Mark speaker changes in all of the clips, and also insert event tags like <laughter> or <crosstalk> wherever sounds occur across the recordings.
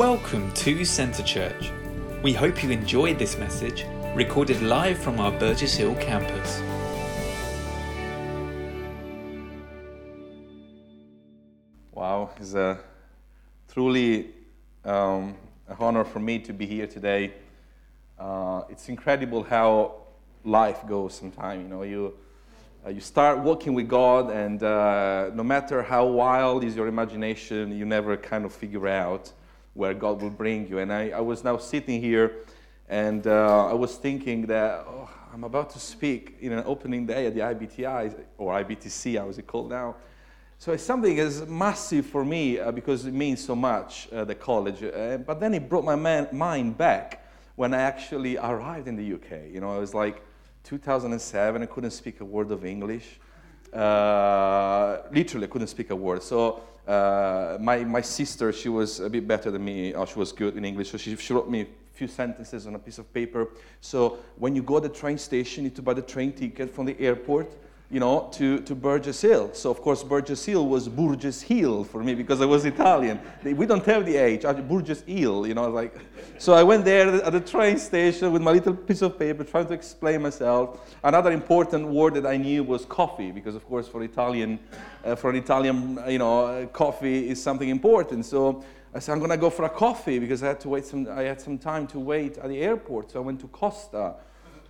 Speaker 1: Welcome to Centre Church. We hope you enjoyed this message, recorded live from our Burgess Hill campus.
Speaker 2: Wow, it's a truly um, an honor for me to be here today. Uh, it's incredible how life goes sometimes. You know, you uh, you start walking with God, and uh, no matter how wild is your imagination, you never kind of figure out where God will bring you. And I, I was now sitting here, and uh, I was thinking that oh, I'm about to speak in an opening day at the IBTI or IBTC, how is it called now? So it's something that's massive for me uh, because it means so much, uh, the college. Uh, but then it brought my man, mind back when I actually arrived in the UK. You know, I was like 2007, I couldn't speak a word of English. Uh, literally, couldn't speak a word. So uh, my, my sister, she was a bit better than me. Oh, she was good in English, so she, she wrote me a few sentences on a piece of paper. So when you go to the train station, you need to buy the train ticket from the airport you know, to, to Burgess Hill. So, of course, Burgess Hill was Burgess Hill for me because I was Italian. We don't have the H, Burgess Hill, you know, like. So I went there at the train station with my little piece of paper trying to explain myself. Another important word that I knew was coffee because, of course, for Italian, uh, for an Italian, you know, uh, coffee is something important. So I said, I'm going to go for a coffee because I had to wait some, I had some time to wait at the airport. So I went to Costa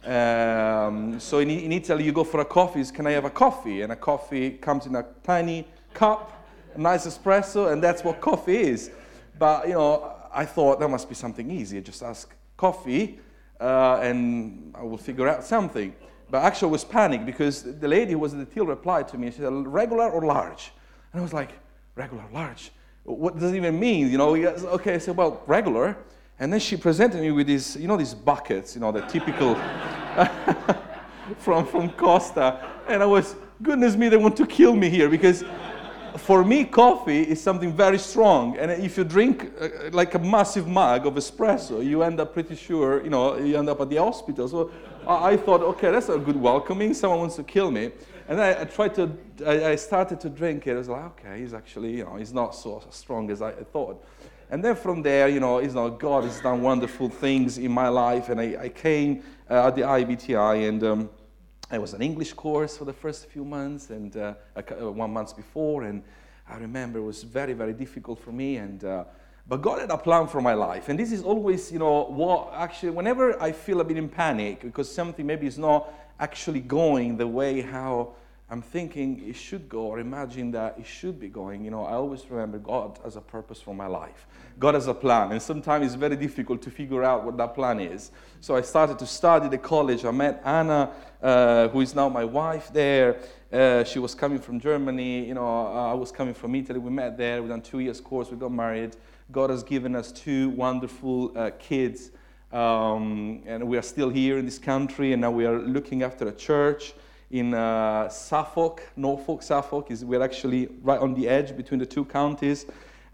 Speaker 2: um, so in, in, Italy, you go for a coffee, can I have a coffee? And a coffee comes in a tiny cup, a nice espresso, and that's what coffee is. But, you know, I thought that must be something easy. Just ask coffee, uh, and I will figure out something. But actually, I was panicked because the lady who was at the till replied to me. She said, regular or large? And I was like, regular, large? What does it even mean? You know, okay, I said, well, regular. And then she presented me with these, you know, these buckets, you know, the typical <laughs> from, from Costa. And I was, goodness me, they want to kill me here because for me, coffee is something very strong. And if you drink uh, like a massive mug of espresso, you end up pretty sure, you know, you end up at the hospital. So I, I thought, okay, that's a good welcoming. Someone wants to kill me. And I, I tried to, I, I, started to drink it. I was like, okay, he's actually, you know, he's not so strong as I thought. And then from there, you know, you know God has done wonderful things in my life. And I, I came uh, at the IBTI, and um, it was an English course for the first few months, and uh, uh, one month before. And I remember it was very, very difficult for me. And uh, but God had a plan for my life, and this is always, you know, what actually, whenever I feel a bit in panic because something maybe is not actually going the way how I'm thinking it should go or imagine that it should be going. You know, I always remember God has a purpose for my life. God has a plan. And sometimes it's very difficult to figure out what that plan is. So I started to study the college. I met Anna, uh, who is now my wife there. Uh, she was coming from Germany. You know, I was coming from Italy. We met there. We done two years course. We got married. God has given us two wonderful uh, kids. Um, and we are still here in this country. And now we are looking after a church in uh, Suffolk, Norfolk, Suffolk. Is, we're actually right on the edge between the two counties.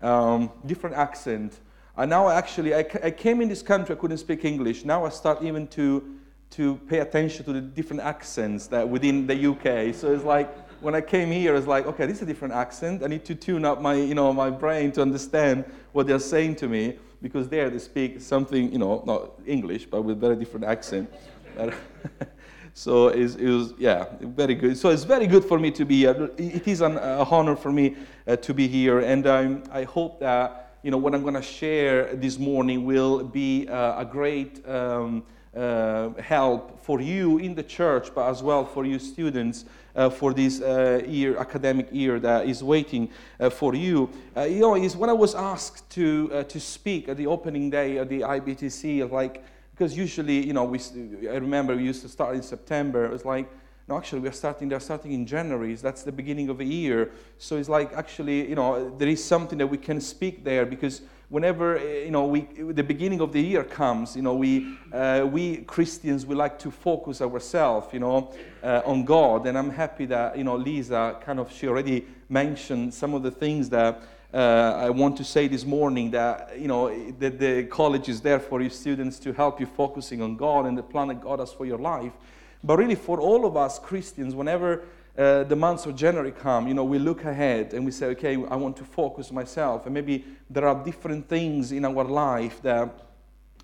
Speaker 2: Um, different accent. And now actually, I, I came in this country, I couldn't speak English. Now I start even to, to pay attention to the different accents that within the UK. So it's like, when I came here, it's like, okay, this is a different accent. I need to tune up my, you know, my brain to understand what they're saying to me because there they speak something, you know, not English, but with very different accent. <laughs> So it was, yeah, very good. So it's very good for me to be here. It is an uh, honor for me uh, to be here. And um, I hope that, you know, what I'm going to share this morning will be uh, a great um, uh, help for you in the church, but as well for you students uh, for this uh, year, academic year that is waiting for you. you know, is when I was asked to, to speak at the opening day of the IBTC, like, because usually, you know, we, I remember we used to start in September. It was like, no, actually, we're starting, they're starting in January. That's the beginning of the year. So it's like, actually, you know, there is something that we can speak there because whenever, eh, you know, we, the beginning of the year comes, you know, we, uh, we Christians, we like to focus ourselves, you know, uh, on God. And I'm happy that, you know, Lisa kind of, she already mentioned some of the things that uh, I want to say this morning that you know that the college is there for your students to help you focusing on God and the plan that God has for your life. But really, for all of us Christians, whenever uh, the months of January come, you know, we look ahead and we say, okay, I want to focus myself. And maybe there are different things in our life that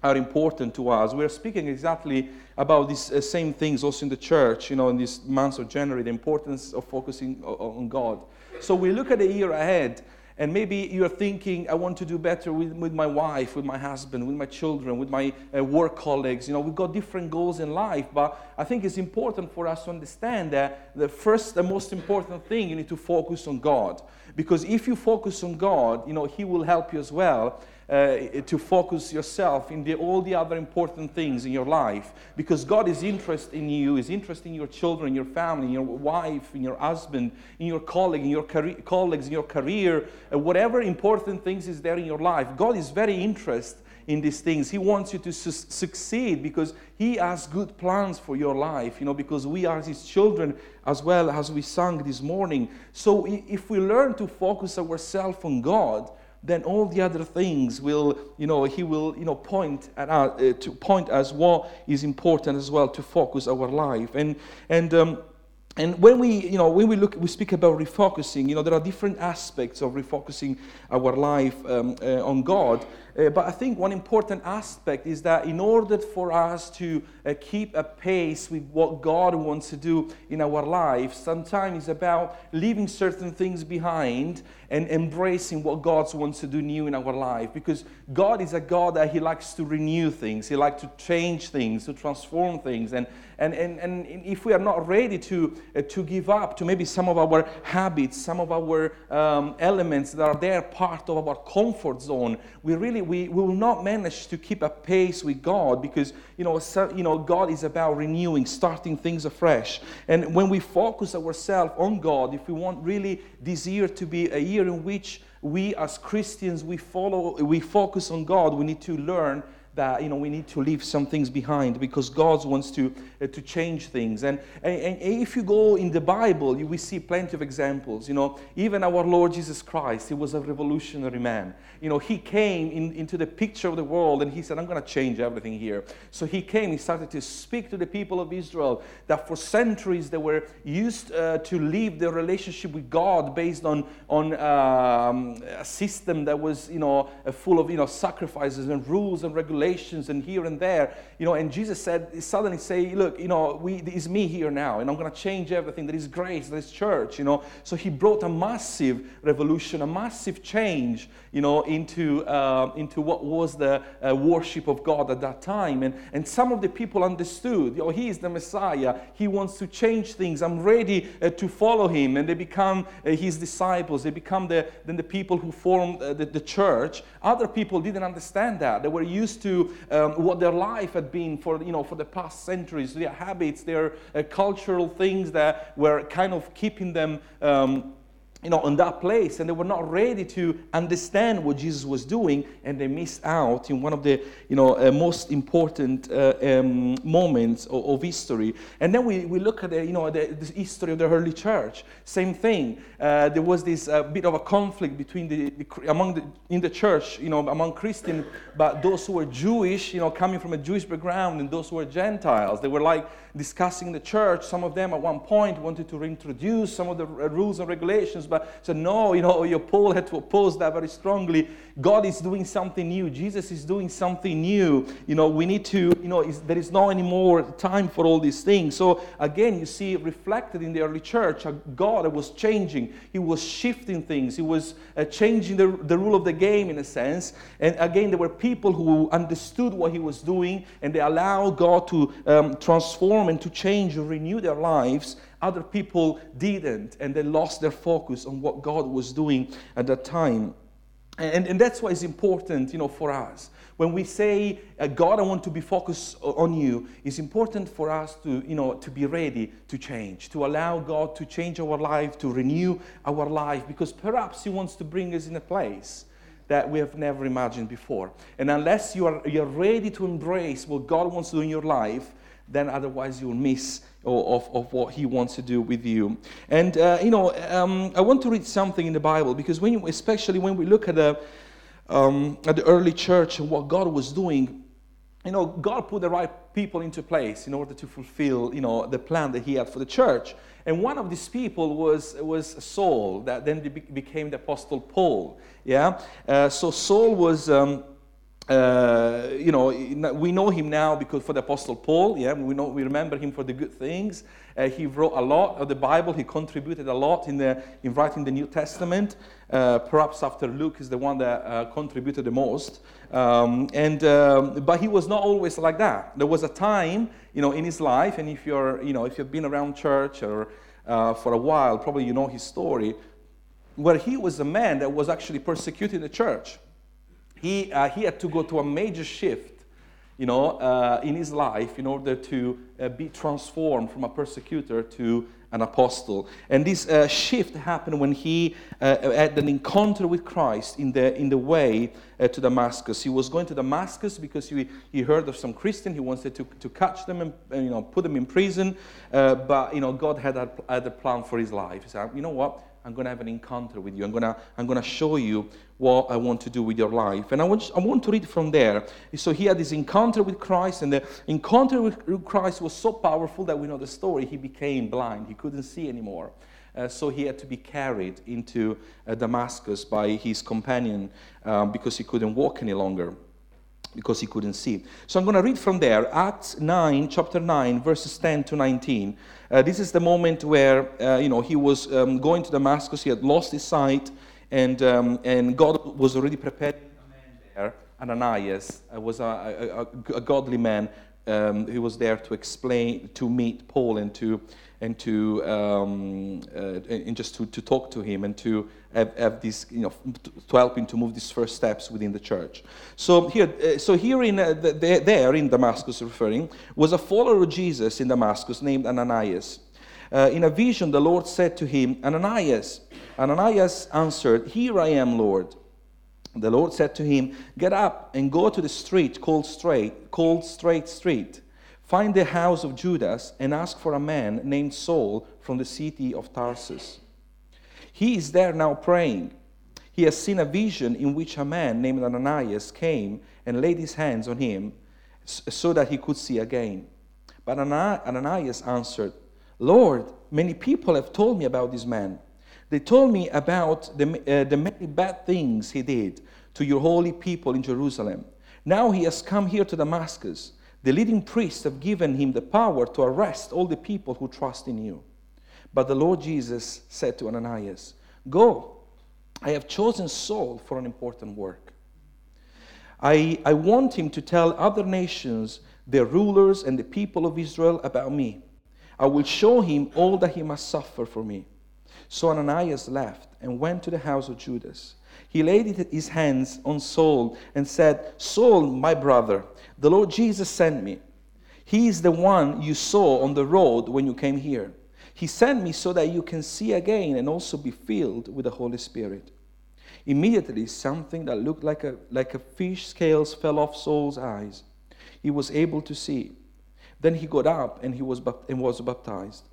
Speaker 2: are important to us. We're speaking exactly about these uh, same things also in the church, you know, in these months of January, the importance of focusing on God. So we look at the year ahead and maybe you're thinking, I want to do better with, with my wife, with my husband, with my children, with my uh, work colleagues. You know, we've got different goals in life, but I think it's important for us to understand that the first, the most important thing, you need to focus on God. Because if you focus on God, you know, He will help you as well uh, to focus yourself in the, all the other important things in your life because God is interested in you, is interested in your children, your family, your wife, in your husband, in your colleague, in your career, colleagues, in your career, uh, whatever important things is there in your life. God is very interested in these things. He wants you to su- succeed because He has good plans for your life, you know, because we are His children as well as we sang this morning. So if we learn to focus ourselves on God, then all the other things will, you know, he will, you know, point at us, uh, to point us what is important as well to focus our life. And and um, and when we, you know, when we look, we speak about refocusing. You know, there are different aspects of refocusing our life um, uh, on God. Uh, but I think one important aspect is that in order for us to uh, keep a pace with what God wants to do in our life, sometimes it's about leaving certain things behind and embracing what God wants to do new in our life. Because God is a God that He likes to renew things, He likes to change things, to transform things. And, and, and, and if we are not ready to, uh, to give up to maybe some of our habits, some of our um, elements that are there, part of our comfort zone, we really we, we will not manage to keep a pace with God because, you know, so, you know, God is about renewing, starting things afresh. And when we focus ourselves on God, if we want really this year to be a year in which we as Christians, we follow, we focus on God, we need to learn that you know we need to leave some things behind because God wants to uh, to change things. And, and, and if you go in the Bible, you, we see plenty of examples. You know, even our Lord Jesus Christ, he was a revolutionary man. You know, he came in, into the picture of the world and he said, "I'm going to change everything here." So he came. He started to speak to the people of Israel that for centuries they were used uh, to live their relationship with God based on on um, a system that was you know full of you know sacrifices and rules and regulations and here and there. You know, and Jesus said, suddenly say, look, you know, we, it's me here now, and I'm going to change everything. There is grace, there is church, you know. So he brought a massive revolution, a massive change, you know, into, uh, into what was the uh, worship of God at that time. And, and some of the people understood, you know, he is the Messiah. He wants to change things. I'm ready uh, to follow him. And they become uh, his disciples. They become the, then the people who formed uh, the, the church. Other people didn't understand that. They were used to um, what their life had been for, you know, for the past centuries, their habits, their uh, cultural things that were kind of keeping them. Um, you know, in that place, and they were not ready to understand what Jesus was doing, and they missed out in one of the, you know, uh, most important uh, um, moments of, of, history. And then we, we look at the, you know, the, the history of the early church. Same thing. Uh, there was this uh, bit of a conflict between the, the, among the, in the church, you know, among Christians, but those who were Jewish, you know, coming from a Jewish background, and those who were Gentiles. They were like discussing the church. Some of them at one point wanted to reintroduce some of the rules and regulations but said, no, you know, your Paul had to oppose that very strongly. God is doing something new. Jesus is doing something new. You know, we need to, you know, there is no anymore time for all these things. So again, you see reflected in the early church, God was changing. He was shifting things. He was uh, changing the, the rule of the game in a sense. And again, there were people who understood what he was doing and they allowed God to um, transform and to change and renew their lives other people didn't, and they lost their focus on what God was doing at that time. And, and that's why it's important, you know, for us. When we say, uh, God, I want to be focused on you, it's important for us to, you know, to be ready to change, to allow God to change our life, to renew our life, because perhaps He wants to bring us in a place that we have never imagined before. And unless you are you're ready to embrace what God wants to do in your life, then otherwise you'll miss of, of what he wants to do with you. And, uh, you know, um, I want to read something in the Bible because when you, especially when we look at the, um, at the early church and what God was doing, you know, God put the right people into place in order to fulfill, you know, the plan that He had for the church. And one of these people was, was Saul, that then became the Apostle Paul. Yeah? Uh, so Saul was. Um, uh, you know, we know him now because for the Apostle Paul, yeah, we know we remember him for the good things. Uh, he wrote a lot of the Bible. He contributed a lot in the in writing the New Testament. Uh, perhaps after Luke is the one that uh, contributed the most. Um, and um, but he was not always like that. There was a time, you know, in his life, and if you're, you know, if you've been around church or uh, for a while, probably you know his story, where he was a man that was actually persecuting the church he, uh, he had to go to a major shift you know, uh, in his life in order to uh, be transformed from a persecutor to an apostle. And this uh, shift happened when he uh, had an encounter with Christ in the, in the way uh, to Damascus. He was going to Damascus because he, he heard of some Christian. He wanted to, to catch them and you know, put them in prison. But you know, God had a, had a plan for his life. He said, you know what? I'm going to have an encounter with you. I'm going to, I'm going to show you what I want to do with your life. And I want, I want to read from there. So he had this encounter with Christ, and the encounter with Christ was so powerful that we know the story. He became blind, he couldn't see anymore. Uh, so he had to be carried into uh, Damascus by his companion um, because he couldn't walk any longer because he couldn't see. So I'm going to read from there, Acts 9, chapter 9, verses 10 to 19. Uh, this is the moment where, uh, you know, he was um, going to Damascus, he had lost his sight, and, um, and God was already prepared a man there. Ananias was a, a, a, godly man um, who was there to explain, to meet Paul and to, and to, um, uh, and just to, to talk to him and to have, have this, you know, to help him to move these first steps within the church. So here, uh, so here in uh, the, there in Damascus, referring, was a follower of Jesus in Damascus named Ananias. Uh, in a vision, the Lord said to him, Ananias. Ananias answered, Here I am, Lord. The Lord said to him, Get up and go to the street called Straight, called Straight Street. Find the house of Judas and ask for a man named Saul from the city of Tarsus. He is there now praying. He has seen a vision in which a man named Ananias came and laid his hands on him so that he could see again. But Ananias answered, Lord, many people have told me about this man. They told me about the, uh, the many bad things he did to your holy people in Jerusalem. Now he has come here to Damascus. The leading priests have given him the power to arrest all the people who trust in you. But the Lord Jesus said to Ananias, Go, I have chosen Saul for an important work. I, I want him to tell other nations, their rulers, and the people of Israel about me. I will show him all that he must suffer for me. So Ananias left and went to the house of Judas. He laid his hands on Saul and said, Saul, my brother, the Lord Jesus sent me. He is the one you saw on the road when you came here. He sent me so that you can see again and also be filled with the Holy Spirit. Immediately, something that looked like a, like a fish scales fell off Saul's eyes. He was able to see. Then he got up and he was, and was baptized.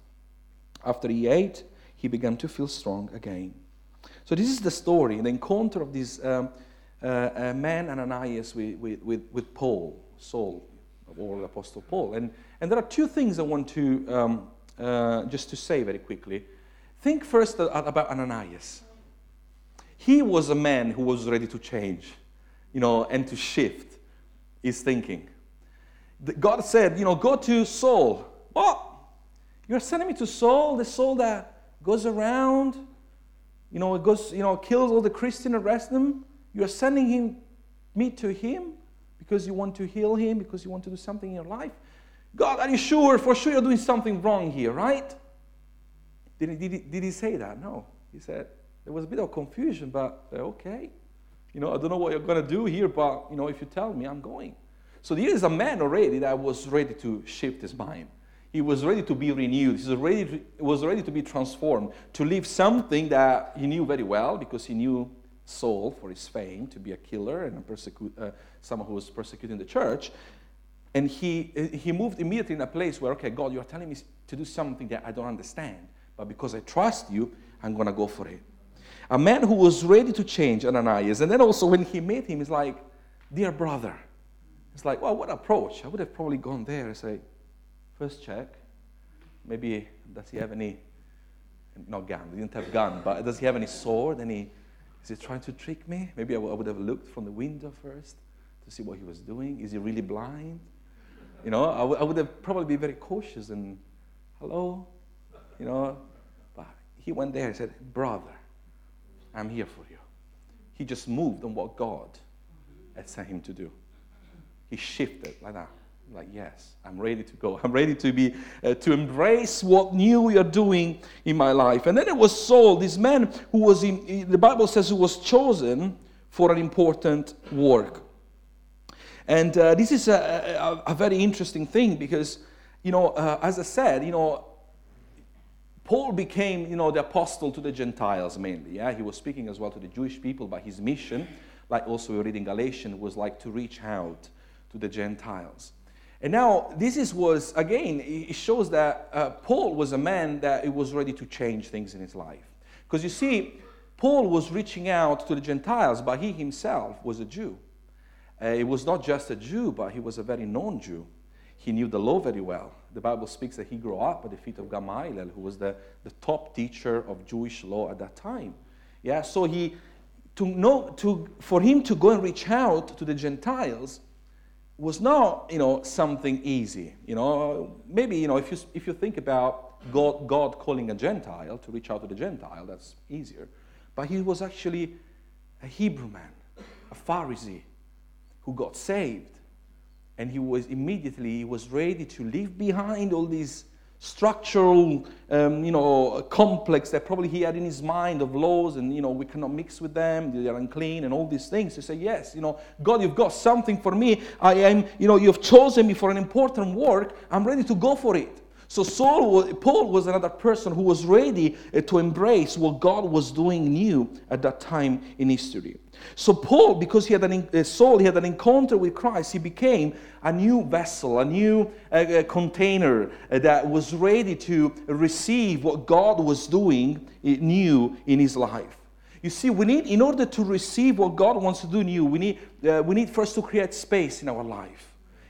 Speaker 2: After he ate, he began to feel strong again. So, this is the story, the encounter of this um, uh, uh, man Ananias with, with, with, Paul, Saul, or the Apostle Paul. And, and there are two things I want to um, uh, just to say very quickly. Think first about Ananias. He was a man who was ready to change, you know, and to shift his thinking. God said, you know, go to Saul. What? You're sending me to Saul, the Saul that goes around, you know, it goes, you know, kills all the Christians, arrests them. You're sending him, me to him because you want to heal him, because you want to do something in your life. God, are you sure? For sure you're doing something wrong here, right? Did he, did he, did he say that? No. He said, there was a bit of confusion, but uh, okay. You know, I don't know what you're going to do here, but, you know, if you tell me, I'm going. So here is a man already that was ready to shift his mind. He was ready to be renewed. He was ready to, was ready to be transformed, to leave something that he knew very well because he knew Saul for his fame to be a killer and a persecute, uh, someone who was persecuting the church. And he, he moved immediately in a place where, okay, God, you're telling me to do something that I don't understand, but because I trust you, I'm going to go for it. A man who was ready to change, Ananias. And then also when he met him, he's like, Dear brother, It's like, well, what approach? I would have probably gone there and say, first check, maybe does he have any, not gun, he didn't have gun, but does he have any sword? Any, is he trying to trick me? Maybe I, would have looked from the window first to see what he was doing. Is he really blind? You know, I, w- I would have probably be very cautious and, hello, you know. But he went there and said, brother, I'm here for you. He just moved on what God had sent him to do. He shifted like that. Like, yes, I'm ready to go. <laughs> I'm ready to be, uh, to embrace what new you're doing in my life. And then it was Saul, this man who was in, the Bible says, who was chosen for an important work. And uh, this is a, a, a, very interesting thing because, you know, uh, as I said, you know, Paul became, you know, the apostle to the Gentiles mainly. Yeah, he was speaking as well to the Jewish people, but his mission, like also we read in Galatians, was like to reach out to the Gentiles. And now this is was again it shows that uh, Paul was a man that it was ready to change things in his life. Because you see, Paul was reaching out to the Gentiles, but he himself was a Jew. Uh, he was not just a Jew, but he was a very known Jew. He knew the law very well. The Bible speaks that he grew up at the feet of Gamaliel, who was the, the top teacher of Jewish law at that time. Yeah, so he to know to for him to go and reach out to the Gentiles was not you know something easy. You know, maybe you know if you if you think about God God calling a Gentile to reach out to the Gentile, that's easier. But he was actually a Hebrew man, a Pharisee who got saved. And he was immediately he was ready to leave behind all these structural, um, you know, complex that probably he had in his mind of laws and, you know, we cannot mix with them, they are unclean and all these things. To say, yes, you know, God, you've got something for me. I am, you know, you've chosen me for an important work. I'm ready to go for it. So Saul, Paul was another person who was ready uh, to embrace what God was doing new at that time in history. So Paul, because he had an uh, Saul, he had an encounter with Christ. He became a new vessel, a new uh, container that was ready to receive what God was doing new in his life. You see, we need, in order to receive what God wants to do new, we need, uh, we need first to create space in our life.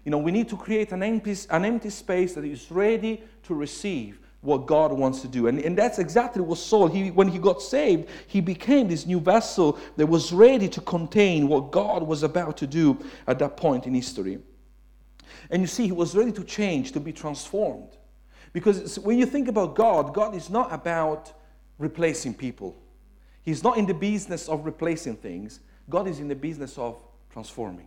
Speaker 2: You know, we need to create an empty, an empty space that is ready to receive what God wants to do. And, and that's exactly what Saul, he, when he got saved, he became this new vessel that was ready to contain what God was about to do at that point in history. And you see, he was ready to change, to be transformed. Because when you think about God, God is not about replacing people. He's not in the business of replacing things. God is in the business of transforming.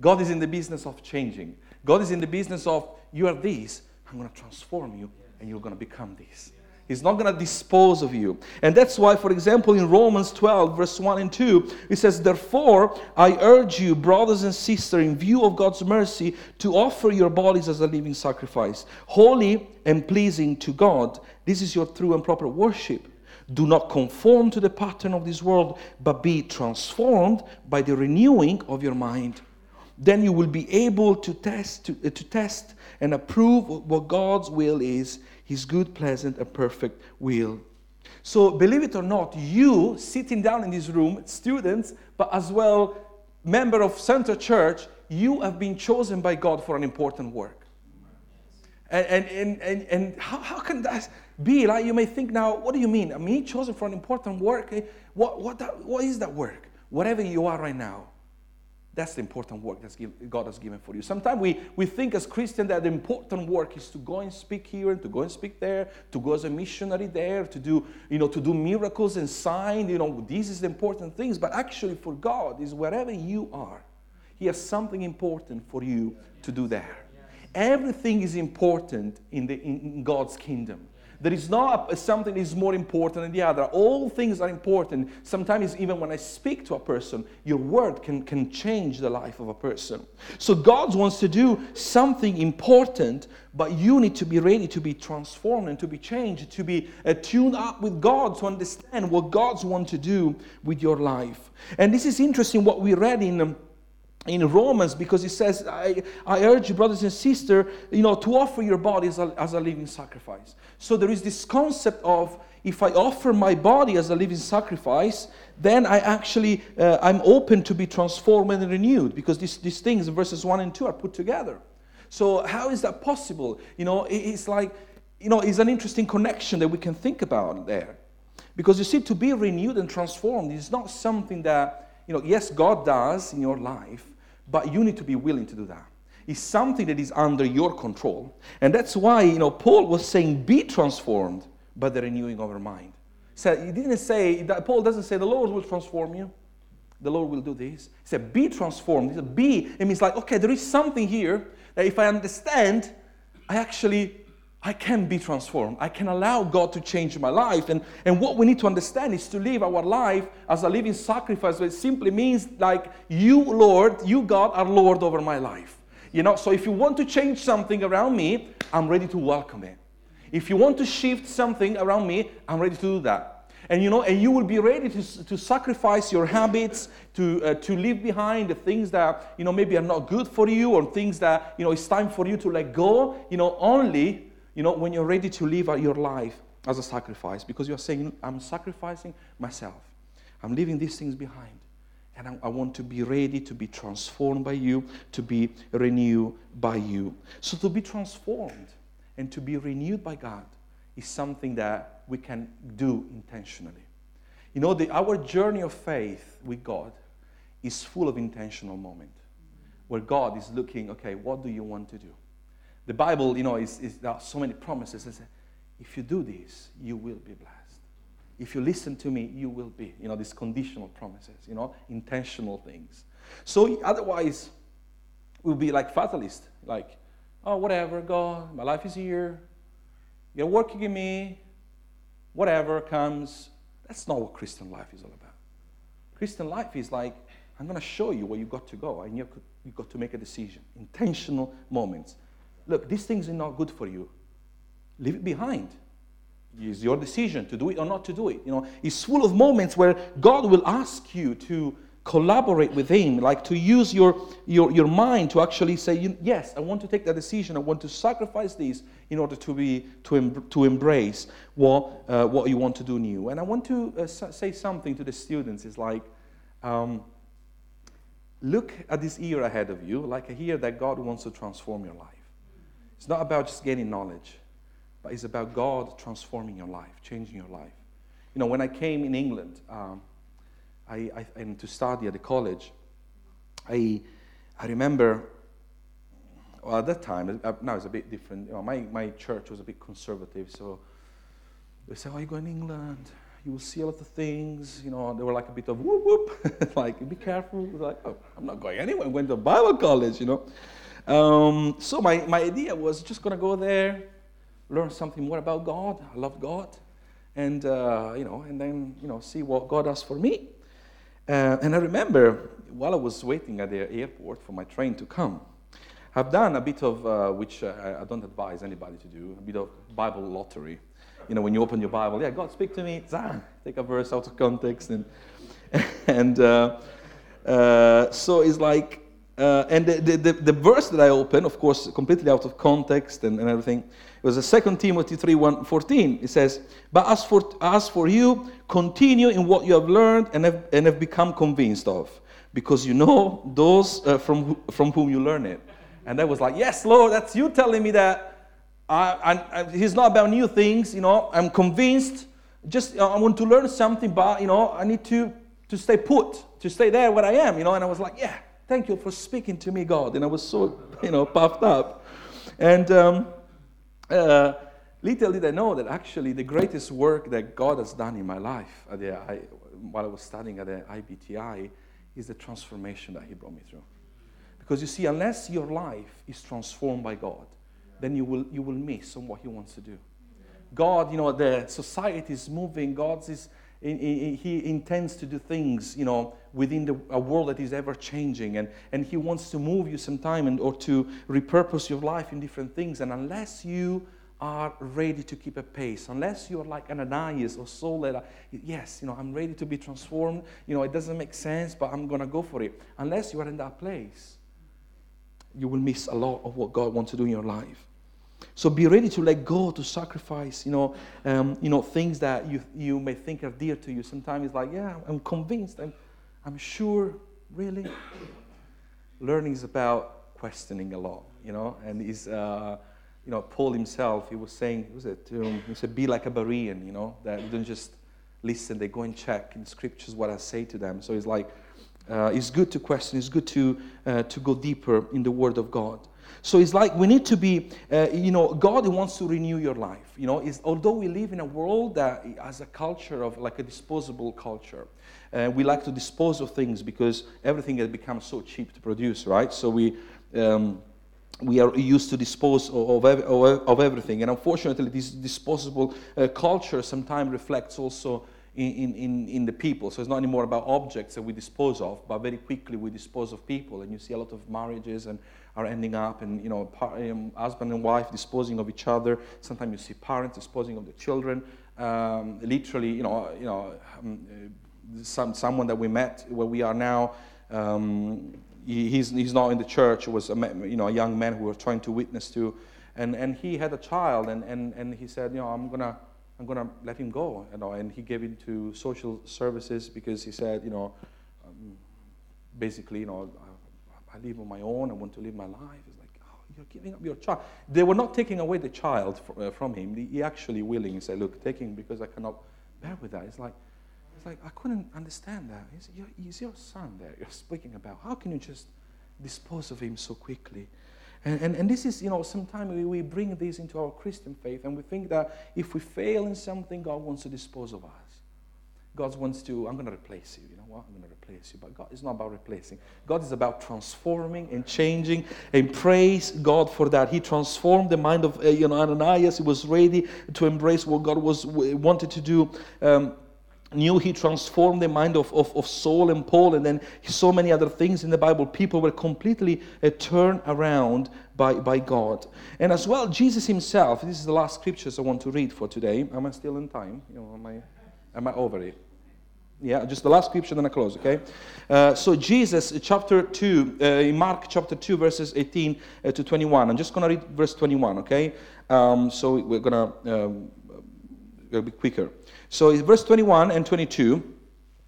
Speaker 2: God is in the business of changing. God is in the business of, you are this, I'm going to transform you, and you're going to become this. He's not going to dispose of you. And that's why, for example, in Romans 12, verse 1 and 2, it says, Therefore, I urge you, brothers and sisters, in view of God's mercy, to offer your bodies as a living sacrifice, holy and pleasing to God. This is your true and proper worship. Do not conform to the pattern of this world, but be transformed by the renewing of your mind then you will be able to test, to, uh, to test and approve what God's will is, his good, pleasant, and perfect will. So, believe it or not, you sitting down in this room, students, but as well member of Centre Church, you have been chosen by God for an important work. And, and, and, and, how, how can that be? Like you may think now, what do you mean? I mean, chosen for an important work. Eh, what, what, that, what is that work? Whatever you are right now, that's the important work that God has given for you. Sometimes we, we think as Christians that the important work is to go and speak here and to go and speak there, to go as a missionary there, to do, you know, to do miracles and signs. You know, these is the important things. But actually for God is wherever you are, He has something important for you to do there. Everything is important in, the, in God's kingdom. There is not something is more important than the other. All things are important. Sometimes, even when I speak to a person, your word can, can change the life of a person. So, God wants to do something important, but you need to be ready to be transformed and to be changed, to be uh, tuned up with God, to understand what God's want to do with your life. And this is interesting what we read in. Um, in Romans because he says, I, I urge you, brothers and sisters, you know, to offer your body as a, as a living sacrifice. So there is this concept of if I offer my body as a living sacrifice, then I actually, uh, I'm open to be transformed and renewed because these, these things, verses 1 and 2, are put together. So, how is that possible? You know, it's like, you know, it's an interesting connection that we can think about there. Because you see, to be renewed and transformed is not something that, you know, yes, God does in your life, but you need to be willing to do that. It's something that is under your control. And that's why, you know, Paul was saying, be transformed by the renewing of your mind. So he didn't say, that Paul doesn't say the Lord will transform you. The Lord will do this. He said, be transformed. He said, be. It means like, okay, there is something here that if I understand, I actually I can be transformed. I can allow God to change my life. And, and what we need to understand is to live our life as a living sacrifice, which simply means like you, Lord, you, God, are Lord over my life. You know, so if you want to change something around me, I'm ready to welcome it. If you want to shift something around me, I'm ready to do that. And you know, and you will be ready to, to sacrifice your habits, to, uh, to leave behind the things that, you know, maybe are not good for you or things that, you know, it's time for you to let go, you know, only you know, when you're ready to live your life as a sacrifice, because you're saying, I'm sacrificing myself. I'm leaving these things behind. And I, I, want to be ready to be transformed by you, to be renewed by you. So, to be transformed and to be renewed by God is something that we can do intentionally. You know, the, our journey of faith with God is full of intentional moments where God is looking, okay, what do you want to do? The Bible, you know, is, is, there are so many promises. Say, if you do this, you will be blessed. If you listen to me, you will be. You know, these conditional promises, you know, intentional things. So otherwise, we'll be like fatalist, like, oh, whatever, God, my life is here. You're working in me. Whatever comes. That's not what Christian life is all about. Christian life is like, I'm going to show you where you got to go, and you've got to make a decision. Intentional moments look, these things are not good for you. Leave it behind. It's your decision to do it or not to do it. You know, it's full of moments where God will ask you to collaborate with Him, like to use your, your, your mind to actually say, yes, I want to take that decision. I want to sacrifice this in order to, be, to, to embrace what, uh, what you want to do new. And I want to uh, say something to the students. It's like, um, look at this year ahead of you, like a year that God wants to transform your life. It's not about just getting knowledge, but it's about God transforming your life, changing your life. You know, when I came in England um, I, I, and to study at the college, I, I remember, well, at that time, uh, now it's a bit different. You know, my, my church was a bit conservative, so they said, Oh, you go in England, you will see a lot of things. You know, they were like a bit of whoop whoop, <laughs> like, be careful. like, oh, I'm not going anywhere. I'm going to Bible college, you know. Um, so my, my idea was just going to go there, learn something more about God. I love God. And, uh, you know, and then, you know, see what God does for me. Uh, and I remember while I was waiting at the airport for my train to come, I've done a bit of, uh, which I, I, don't advise anybody to do, a bit of Bible lottery. You know, when you open your Bible, yeah, God, speak to me. Zah, take a verse out of context. And, <laughs> and uh, uh, so it's like, uh, and the, the, the, verse that I opened, of course, completely out of context and, and everything, it was a 2 Timothy 3 1, 14. It says, But as for, as for you, continue in what you have learned and have, and have become convinced of, because you know those uh, from, from whom you learn it. And I was like, Yes, Lord, that's you telling me that. I, I, I, he's not about new things, you know. I'm convinced. Just I want to learn something, but you know, I need to to stay put, to stay there where I am, you know. And I was like, yeah, Thank you for speaking to me, God. And I was so, you know, puffed up. And um, uh, little did I know that actually the greatest work that God has done in my life the, I, while I was studying at the IBTI is the transformation that He brought me through. Because you see, unless your life is transformed by God, then you will, you will miss on what He wants to do. God, you know, the society is moving, God is he intends to do things, you know, within the, a world that is ever changing, and, and he wants to move you sometime and, or to repurpose your life in different things. And unless you are ready to keep a pace, unless you are like Ananias or Saul, that yes, you know, I'm ready to be transformed. You know, it doesn't make sense, but I'm gonna go for it. Unless you are in that place, you will miss a lot of what God wants to do in your life. So be ready to let go, to sacrifice, you know, um, you know, things that you, you may think are dear to you. Sometimes it's like, yeah, I'm convinced, I'm, I'm sure, really. Learning is about questioning a lot, you know, and is, uh, you know, Paul himself, he was saying, was it, um, he said, be like a Berean, you know, that you don't just listen, they go and check in the scriptures what I say to them. So it's like, uh, it's good to question, it's good to, uh, to go deeper in the Word of God. So it's like we need to be, uh, you know, God wants to renew your life. You know, it's, although we live in a world that has a culture of like a disposable culture, uh, we like to dispose of things because everything has become so cheap to produce, right? So we. Um, we are used to dispose of, of, of, everything. And unfortunately, this disposable uh, culture sometimes reflects also in, in, in the people. So it's not anymore about objects that we dispose of, but very quickly we dispose of people. And you see a lot of marriages and are ending up and you know um, husband and wife disposing of each other. Sometimes you see parents disposing of the children. Um, literally, you know, you know, um, some, someone that we met where we are now. Um, he, he's, he's not in the church. It was a, you know, a young man who we were trying to witness to, and, and he had a child, and, and, and he said, you know, I'm gonna I'm going to let him go. You know, and he gave it to social services because he said, you know, um, basically, you know, I, I, live on my own. I want to live my life. It's like, oh, you're giving up your child. They were not taking away the child from, uh, from him. He actually willing. He said, look, him because I cannot bear with that. It's like, it's like I couldn't understand that. He's he's your son there you're speaking about. How can you just dispose of him so quickly? And, and, and this is, you know, sometimes we, we bring this into our Christian faith and we think that if we fail in something, God wants to dispose of us. God wants to, I'm going to replace you. You know what? I'm going to replace you. But God is not about replacing. God is about transforming and changing. And praise God for that. He transformed the mind of uh, you know, Ananias. He was ready to embrace what God was wanted to do. Um, knew he transformed the mind of, of, of, Saul and Paul, and then so many other things in the Bible. People were completely uh, turned around by, by God. And as well, Jesus himself, this is the last scriptures I want to read for today. Am I still in time? You know, am, I, am I over it? Yeah, just the last scripture, then I close, okay? Uh, so, Jesus, chapter 2, uh, in Mark chapter 2, verses 18 uh, to 21. I'm just going to read verse 21, okay? Um, so, we're going to um, be quicker. So in verse 21 and 22,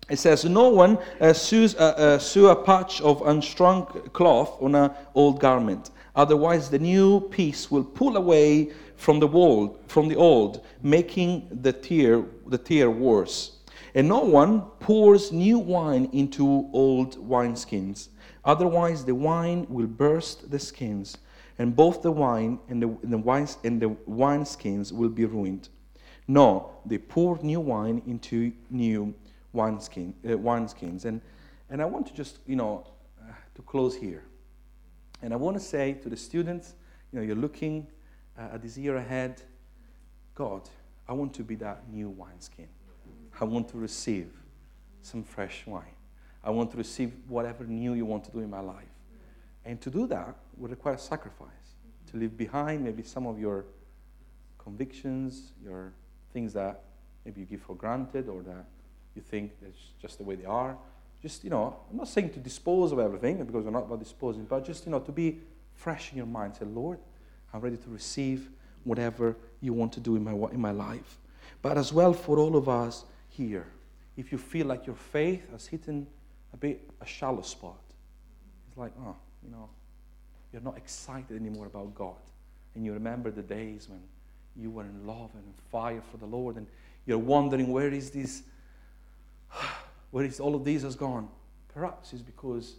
Speaker 2: it says, No one uh, sews, uh, sew a patch of unshrunk cloth on an old garment. Otherwise, the new piece will pull away from the old, from the old, making the tear, the tear worse. And no one pours new wine into old wineskins. Otherwise, the wine will burst the skins, and both the wine and the, and the, wines, and the wineskins will be ruined. No, they pour new wine into new wineskin, uh, wineskins. And, and I want to just, you know, uh, to close here. And I want to say to the students, you know, you're looking uh, at this year ahead, God, I want to be that new wineskin. I want to receive some fresh wine. I want to receive whatever new you want to do in my life. And to do that would require sacrifice. To leave behind maybe some of your convictions, your things that maybe you give for granted or that you think it's just the way they are. Just, you know, I'm not saying to dispose of everything because we're not about disposing, but just, you know, to be fresh in your mind. Say, Lord, I'm ready to receive whatever you want to do in my, in my life. But as well for all of us here, if you feel like your faith has hit in a bit a shallow spot, it's like, oh, you know, you're not excited anymore about God. And you remember the days when you were in love and in fire for the Lord, and you're wondering where is this, <sighs> where is all of this has gone? Perhaps it's because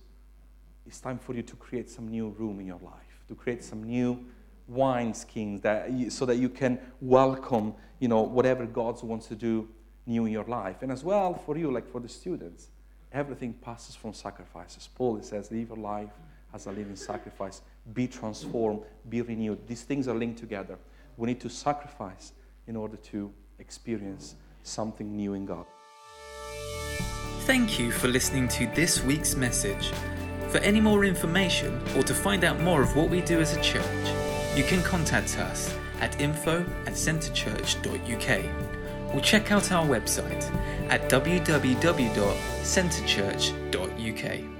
Speaker 2: it's time for you to create some new room in your life, to create some new wine skins that you, so that you can welcome, you know, whatever God wants to do new in your life. And as well for you, like for the students, everything passes from sacrifices. Paul says, live your life as a living sacrifice. Be transformed, be renewed. These things are linked together. We need to sacrifice in order to experience something new in God.
Speaker 1: Thank you for listening to this week's message. For any more information or to find out more of what we do as a church, you can contact us at info at centrechurch.uk or check out our website at www.centrechurch.uk.